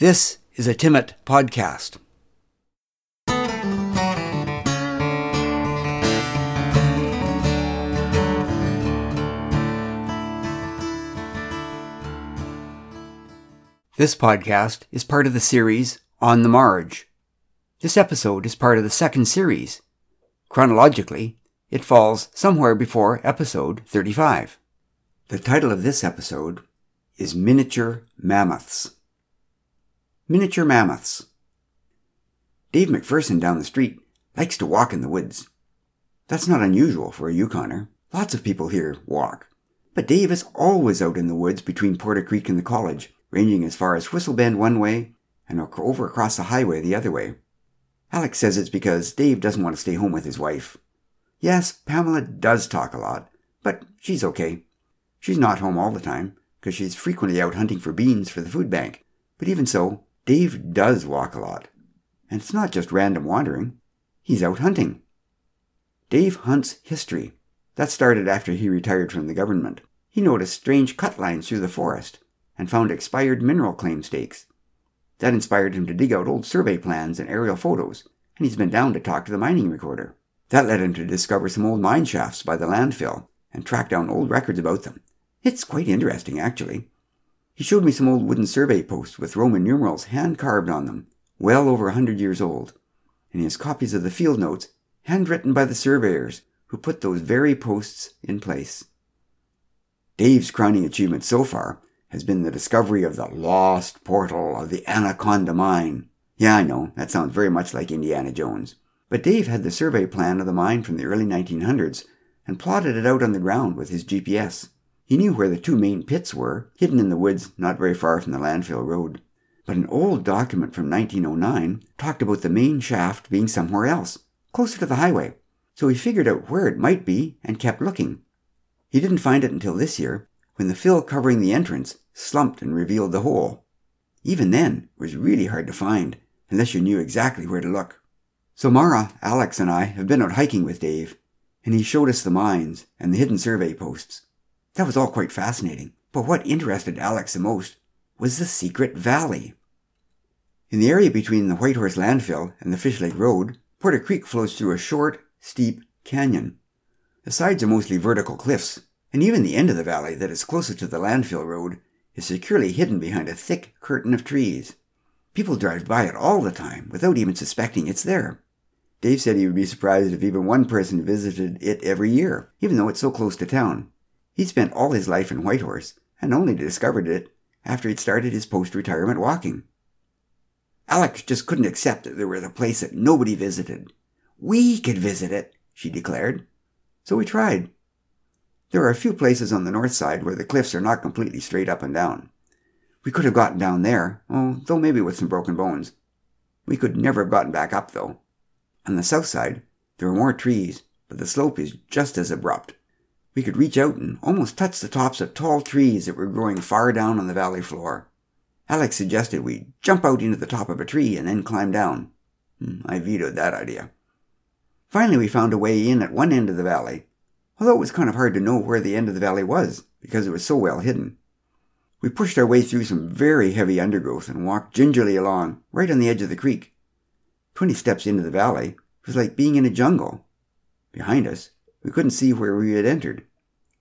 This is a Timmit podcast. This podcast is part of the series On the Marge. This episode is part of the second series. Chronologically, it falls somewhere before episode 35. The title of this episode is Miniature Mammoths. Miniature Mammoths. Dave McPherson down the street likes to walk in the woods. That's not unusual for a Yukoner. Lots of people here walk. But Dave is always out in the woods between Porter Creek and the college, ranging as far as Whistle Bend one way and over across the highway the other way. Alex says it's because Dave doesn't want to stay home with his wife. Yes, Pamela does talk a lot, but she's okay. She's not home all the time, because she's frequently out hunting for beans for the food bank. But even so, Dave does walk a lot. And it's not just random wandering, he's out hunting. Dave hunts history. That started after he retired from the government. He noticed strange cut lines through the forest and found expired mineral claim stakes. That inspired him to dig out old survey plans and aerial photos, and he's been down to talk to the mining recorder. That led him to discover some old mine shafts by the landfill and track down old records about them. It's quite interesting, actually. He showed me some old wooden survey posts with Roman numerals hand carved on them, well over a hundred years old, and he has copies of the field notes, handwritten by the surveyors who put those very posts in place. Dave's crowning achievement so far has been the discovery of the lost portal of the Anaconda Mine. Yeah, I know, that sounds very much like Indiana Jones. But Dave had the survey plan of the mine from the early 1900s and plotted it out on the ground with his GPS. He knew where the two main pits were, hidden in the woods not very far from the landfill road. But an old document from 1909 talked about the main shaft being somewhere else, closer to the highway. So he figured out where it might be and kept looking. He didn't find it until this year, when the fill covering the entrance slumped and revealed the hole. Even then, it was really hard to find, unless you knew exactly where to look. So Mara, Alex, and I have been out hiking with Dave, and he showed us the mines and the hidden survey posts. That was all quite fascinating, but what interested Alex the most was the secret valley. In the area between the Whitehorse landfill and the Fish Lake Road, Porter Creek flows through a short, steep canyon. The sides are mostly vertical cliffs, and even the end of the valley that is closer to the landfill road is securely hidden behind a thick curtain of trees. People drive by it all the time without even suspecting it's there. Dave said he would be surprised if even one person visited it every year, even though it's so close to town. He'd spent all his life in Whitehorse and only discovered it after he'd started his post retirement walking. Alex just couldn't accept that there was a place that nobody visited. We could visit it, she declared. So we tried. There are a few places on the north side where the cliffs are not completely straight up and down. We could have gotten down there, though maybe with some broken bones. We could never have gotten back up, though. On the south side, there are more trees, but the slope is just as abrupt. We could reach out and almost touch the tops of tall trees that were growing far down on the valley floor. Alex suggested we jump out into the top of a tree and then climb down. Hmm, I vetoed that idea. Finally, we found a way in at one end of the valley, although it was kind of hard to know where the end of the valley was because it was so well hidden. We pushed our way through some very heavy undergrowth and walked gingerly along, right on the edge of the creek. Twenty steps into the valley, it was like being in a jungle. Behind us, we couldn't see where we had entered.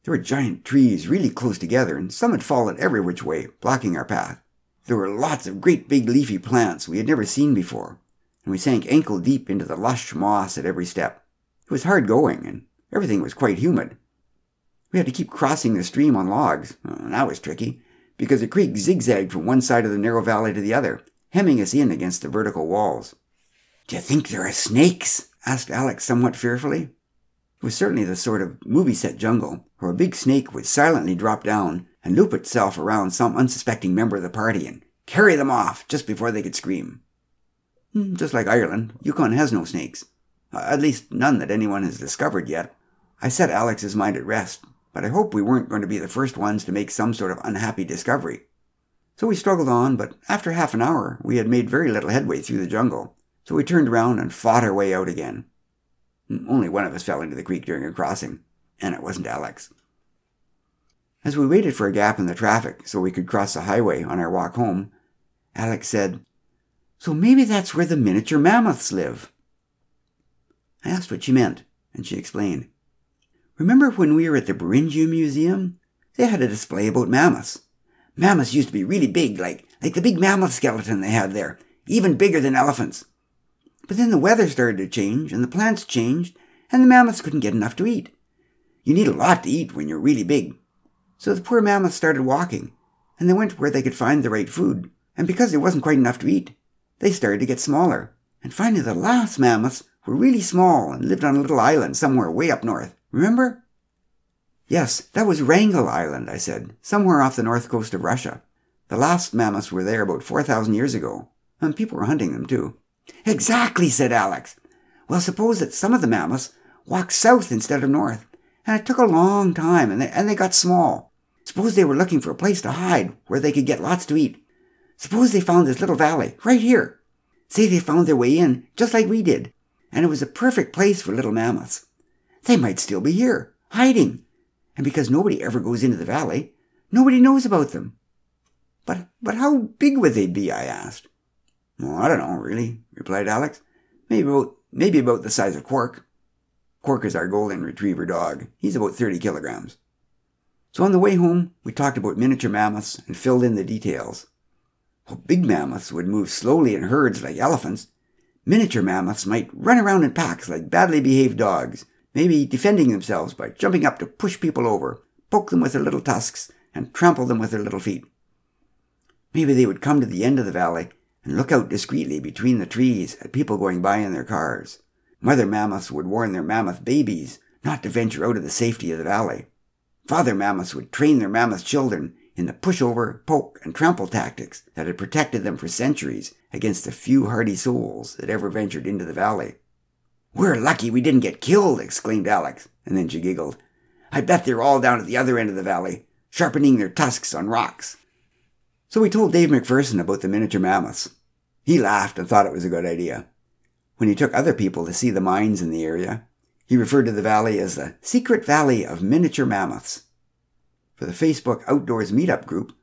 There were giant trees really close together, and some had fallen every which way, blocking our path. There were lots of great big leafy plants we had never seen before, and we sank ankle deep into the lush moss at every step. It was hard going, and everything was quite humid. We had to keep crossing the stream on logs, and that was tricky because the creek zigzagged from one side of the narrow valley to the other, hemming us in against the vertical walls. Do you think there are snakes? asked Alex somewhat fearfully. It was certainly the sort of movie set jungle where a big snake would silently drop down and loop itself around some unsuspecting member of the party and carry them off just before they could scream. Hmm, just like Ireland, Yukon has no snakes. At least none that anyone has discovered yet. I set Alex's mind at rest but I hoped we weren't going to be the first ones to make some sort of unhappy discovery. So we struggled on, but after half an hour, we had made very little headway through the jungle, so we turned around and fought our way out again. Only one of us fell into the creek during a crossing, and it wasn't Alex. As we waited for a gap in the traffic so we could cross the highway on our walk home, Alex said, So maybe that's where the miniature mammoths live. I asked what she meant, and she explained. Remember when we were at the Beringia Museum? They had a display about mammoths. Mammoths used to be really big, like, like the big mammoth skeleton they have there, even bigger than elephants. But then the weather started to change, and the plants changed, and the mammoths couldn't get enough to eat. You need a lot to eat when you're really big. So the poor mammoths started walking, and they went where they could find the right food. And because there wasn't quite enough to eat, they started to get smaller. And finally the last mammoths were really small and lived on a little island somewhere way up north. Remember? Yes, that was Wrangel Island, I said, somewhere off the north coast of Russia. The last mammoths were there about 4,000 years ago, and people were hunting them too. Exactly, said Alex. Well, suppose that some of the mammoths walked south instead of north, and it took a long time, and they, and they got small. Suppose they were looking for a place to hide where they could get lots to eat. Suppose they found this little valley, right here. Say they found their way in, just like we did, and it was a perfect place for little mammoths. They might still be here, hiding. And because nobody ever goes into the valley, nobody knows about them. But, but how big would they be? I asked. I don't know, really, replied Alex. Maybe about, maybe about the size of Quark. Quark is our golden retriever dog. He's about 30 kilograms. So on the way home, we talked about miniature mammoths and filled in the details. Well, big mammoths would move slowly in herds like elephants. Miniature mammoths might run around in packs like badly behaved dogs, maybe defending themselves by jumping up to push people over, poke them with their little tusks, and trample them with their little feet. Maybe they would come to the end of the valley and look out discreetly between the trees at people going by in their cars. Mother mammoths would warn their mammoth babies not to venture out of the safety of the valley. Father mammoths would train their mammoth children in the pushover, poke, and trample tactics that had protected them for centuries against the few hardy souls that ever ventured into the valley. We're lucky we didn't get killed, exclaimed Alex, and then she giggled. I bet they're all down at the other end of the valley, sharpening their tusks on rocks. So we told Dave McPherson about the miniature mammoths. He laughed and thought it was a good idea. When he took other people to see the mines in the area, he referred to the valley as the Secret Valley of Miniature Mammoths. For the Facebook Outdoors Meetup group,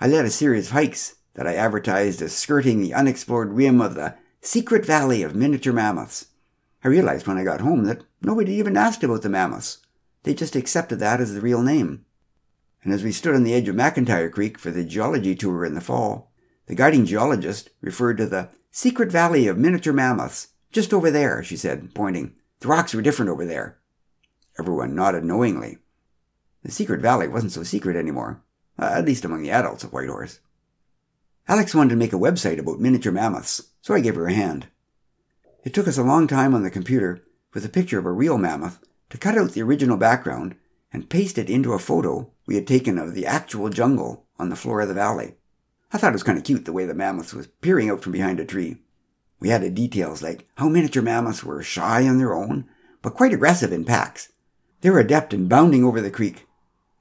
I led a series of hikes that I advertised as skirting the unexplored rim of the Secret Valley of Miniature Mammoths. I realized when I got home that nobody even asked about the mammoths. They just accepted that as the real name. And as we stood on the edge of McIntyre Creek for the geology tour in the fall, the guiding geologist referred to the secret valley of miniature mammoths, just over there, she said, pointing. The rocks were different over there. Everyone nodded knowingly. The secret valley wasn't so secret anymore, uh, at least among the adults of Whitehorse. Alex wanted to make a website about miniature mammoths, so I gave her a hand. It took us a long time on the computer, with a picture of a real mammoth, to cut out the original background and paste it into a photo we had taken of the actual jungle on the floor of the valley. I thought it was kind of cute the way the mammoth was peering out from behind a tree. We added details like how miniature mammoths were shy on their own, but quite aggressive in packs. They were adept in bounding over the creek,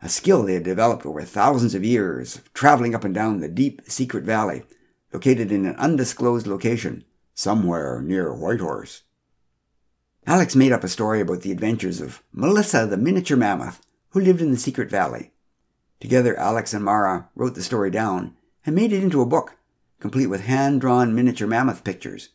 a skill they had developed over thousands of years of traveling up and down the deep, secret valley, located in an undisclosed location somewhere near Whitehorse. Alex made up a story about the adventures of Melissa the miniature mammoth who lived in the secret valley. Together, Alex and Mara wrote the story down and made it into a book, complete with hand drawn miniature mammoth pictures.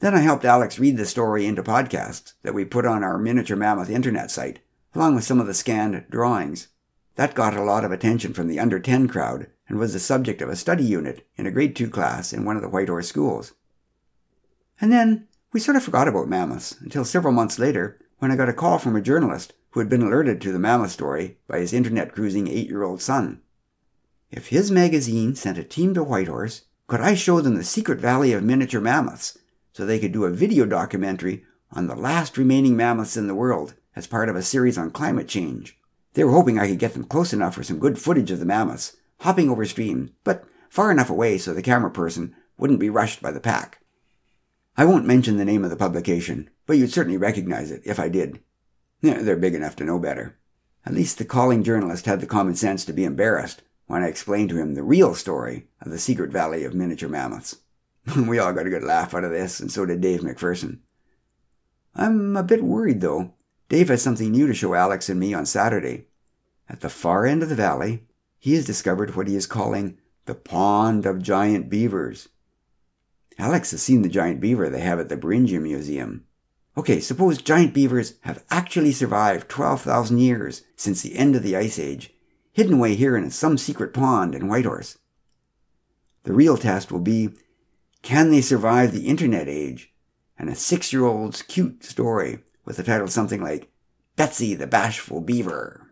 Then I helped Alex read the story into podcasts that we put on our miniature mammoth internet site, along with some of the scanned drawings. That got a lot of attention from the under 10 crowd and was the subject of a study unit in a grade 2 class in one of the Whitehorse schools. And then we sort of forgot about mammoths until several months later when I got a call from a journalist who had been alerted to the mammoth story by his internet cruising eight year old son. If his magazine sent a team to Whitehorse, could I show them the secret valley of miniature mammoths so they could do a video documentary on the last remaining mammoths in the world as part of a series on climate change? They were hoping I could get them close enough for some good footage of the mammoths, hopping over stream, but far enough away so the camera person wouldn't be rushed by the pack. I won't mention the name of the publication, but you'd certainly recognize it if I did. They're big enough to know better. At least the calling journalist had the common sense to be embarrassed when I explained to him the real story of the secret valley of miniature mammoths. we all got a good laugh out of this, and so did Dave McPherson. I'm a bit worried, though. Dave has something new to show Alex and me on Saturday. At the far end of the valley, he has discovered what he is calling The Pond of Giant Beavers. Alex has seen the giant beaver they have at the Beringia Museum. Okay, suppose giant beavers have actually survived 12,000 years since the end of the Ice Age, hidden away here in some secret pond in Whitehorse. The real test will be can they survive the internet age and a six year old's cute story with the title something like Betsy the Bashful Beaver?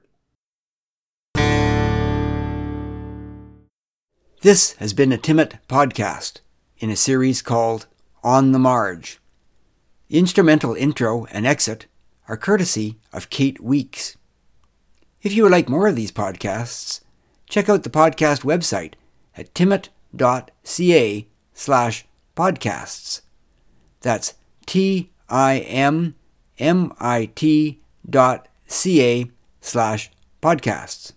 This has been a Timmit podcast in a series called On the Marge. Instrumental intro and exit are courtesy of Kate Weeks. If you would like more of these podcasts, check out the podcast website at timmit.ca slash podcasts. That's T I M M I T dot C A slash podcasts.